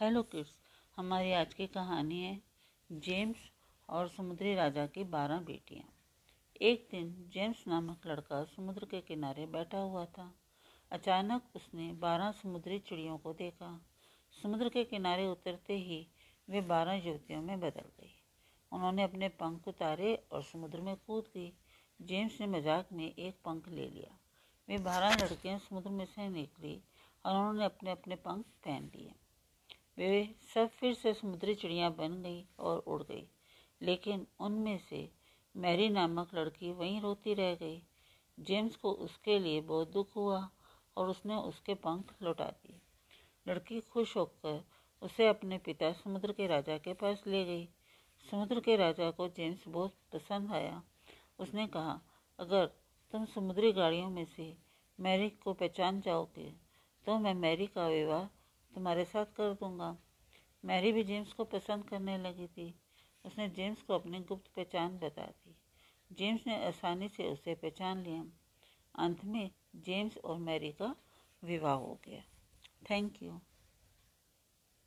Hello kids हमारी आज की कहानी है जेम्स और समुद्री राजा की बारह बेटियाँ। एक दिन जेम्स नामक लड़का समुद्र के किनारे बैठा हुआ था। अचानक उसने बारह समुद्री चिड़ियों को देखा। समुद्र के किनारे उतरते ही वे बारह युवतियों में बदल गई। उन्होंने अपने पंख उतारे और समुद्र में कूद गई। जेम्स ने मज़ाक में एक पंख ले लिया। वे बारह लड़कियाँ समुद्र में से निकली और उन्होंने अपने अपने पंख पहन लिए। वे सब फिर से समुद्री चिड़िया बन गई और उड़ गई। लेकिन उनमें से मैरी नामक लड़की वहीं रोती रह गई। जेम्स को उसके लिए बहुत दुख हुआ और उसने उसके पंख लौटा दिए। लड़की खुश होकर उसे अपने पिता समुद्र के राजा के पास ले गई। समुद्र के राजा को जेम्स बहुत पसंद आया। उसने कहा, अगर तुम समुद्री गाड़ियों में से मैरी को पहचान जाओगे तो मैं मैरी का विवाह तुम्हारे साथ कर दूँगा। मैरी भी जेम्स को पसंद करने लगी थी। उसने जेम्स को अपनी गुप्त पहचान बता दी। जेम्स ने आसानी से उसे पहचान लिया। अंत में जेम्स और मैरी का विवाह हो गया। Thank you.